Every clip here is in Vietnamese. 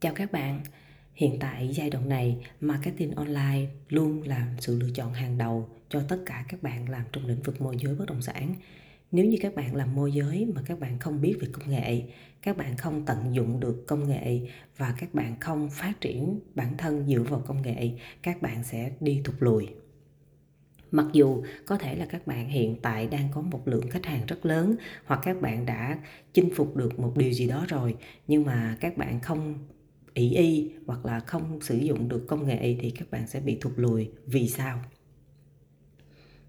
Chào các bạn. Hiện tại giai đoạn này, marketing online luôn là sự lựa chọn hàng đầu cho tất cả các bạn làm trong lĩnh vực môi giới bất động sản. Nếu như các bạn làm môi giới mà các bạn không biết về công nghệ, các bạn không tận dụng được công nghệ và các bạn không phát triển bản thân dựa vào công nghệ, các bạn sẽ đi thụt lùi mặc dù có thể là các bạn hiện tại đang có một lượng khách hàng rất lớn hoặc các bạn đã chinh phục được một điều gì đó rồi nhưng mà các bạn không ỷ y hoặc là không sử dụng được công nghệ thì các bạn sẽ bị thụt lùi. Vì sao?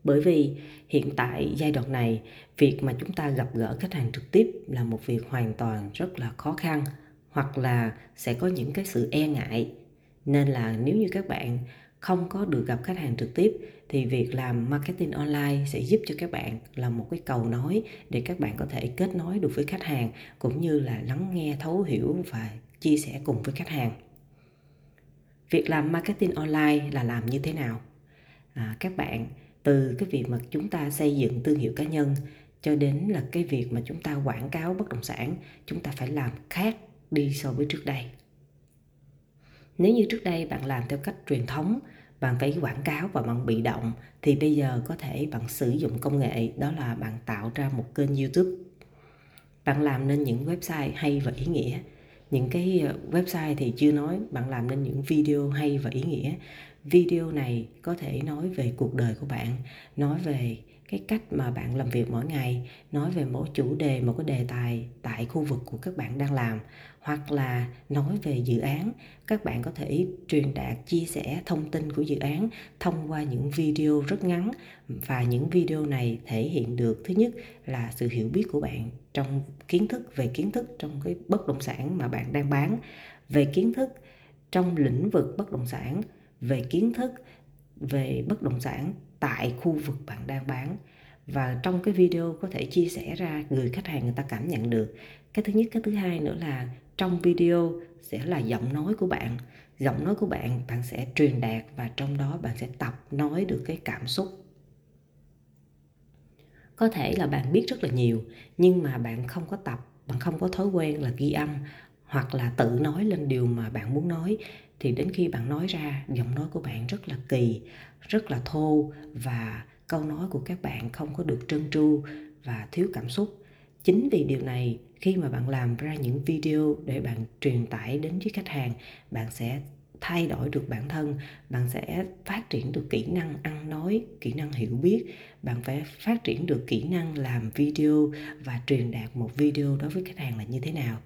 Bởi vì hiện tại giai đoạn này, việc mà chúng ta gặp gỡ khách hàng trực tiếp là một việc hoàn toàn rất là khó khăn hoặc là sẽ có những cái sự e ngại. Nên là nếu như các bạn không có được gặp khách hàng trực tiếp thì việc làm marketing online sẽ giúp cho các bạn là một cái cầu nối để các bạn có thể kết nối được với khách hàng cũng như là lắng nghe, thấu hiểu và chia sẻ cùng với khách hàng. Việc làm marketing online là làm như thế nào? À, các bạn từ cái việc mà chúng ta xây dựng thương hiệu cá nhân cho đến là cái việc mà chúng ta quảng cáo bất động sản chúng ta phải làm khác đi so với trước đây. Nếu như trước đây bạn làm theo cách truyền thống bạn phải quảng cáo và bạn bị động thì bây giờ có thể bạn sử dụng công nghệ đó là bạn tạo ra một kênh youtube. Bạn làm nên những website hay và ý nghĩa những cái ờ, website thì chưa nói, bạn làm nên những video hay và ý nghĩa. Video này có thể nói về cuộc đời của bạn, nói về cái cách mà bạn làm việc mỗi ngày, nói về mỗi chủ đề, một cái đề tài tại khu vực của các bạn đang làm, hoặc là nói về dự án, các bạn có thể truyền đạt, chia sẻ thông tin của dự án thông qua những video rất ngắn. Và những video này thể hiện được, thứ nhất là sự hiểu biết của bạn trong kiến thức, về kiến thức trong cái bất động sản mà bạn đang bán, về kiến thức trong lĩnh vực bất động sản, về kiến thức về bất động sản tại khu vực bạn đang bán. Và trong cái video có thể chia sẻ ra người khách hàng người ta cảm nhận được. Cái thứ nhất, cái thứ hai nữa là trong video sẽ là giọng nói của bạn. Giọng nói của bạn bạn sẽ truyền đạt và trong đó bạn sẽ tập nói được cái cảm xúc. Có thể là bạn biết rất là nhiều, nhưng mà bạn không có tập, bạn không có thói quen là ghi âm hoặc là tự nói lên điều mà bạn muốn nói, thì đến khi bạn nói ra, giọng nói của bạn rất là kỳ, rất là thô và câu nói của các bạn không có được trơn tru và thiếu cảm xúc. Chính vì điều này, khi mà bạn làm ra những video để bạn truyền tải đến với khách hàng, bạn sẽ thay đổi được bản thân, bạn sẽ phát triển được kỹ năng ăn nói, kỹ năng hiểu biết, bạn phải phát triển được kỹ năng làm video và truyền đạt một video đối với khách hàng là như thế nào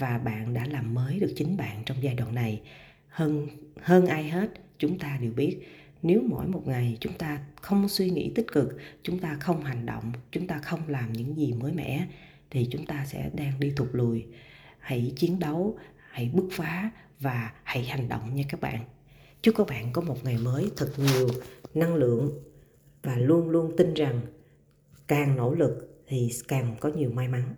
và bạn đã làm mới được chính bạn trong giai đoạn này. Hơn hơn ai hết, chúng ta đều biết, nếu mỗi một ngày chúng ta không suy nghĩ tích cực, chúng ta không hành động, chúng ta không làm những gì mới mẻ, thì chúng ta sẽ đang đi thụt lùi. Hãy chiến đấu, hãy bứt phá và hãy hành động nha các bạn. Chúc các bạn có một ngày mới thật nhiều năng lượng và luôn luôn tin rằng càng nỗ lực thì càng có nhiều may mắn.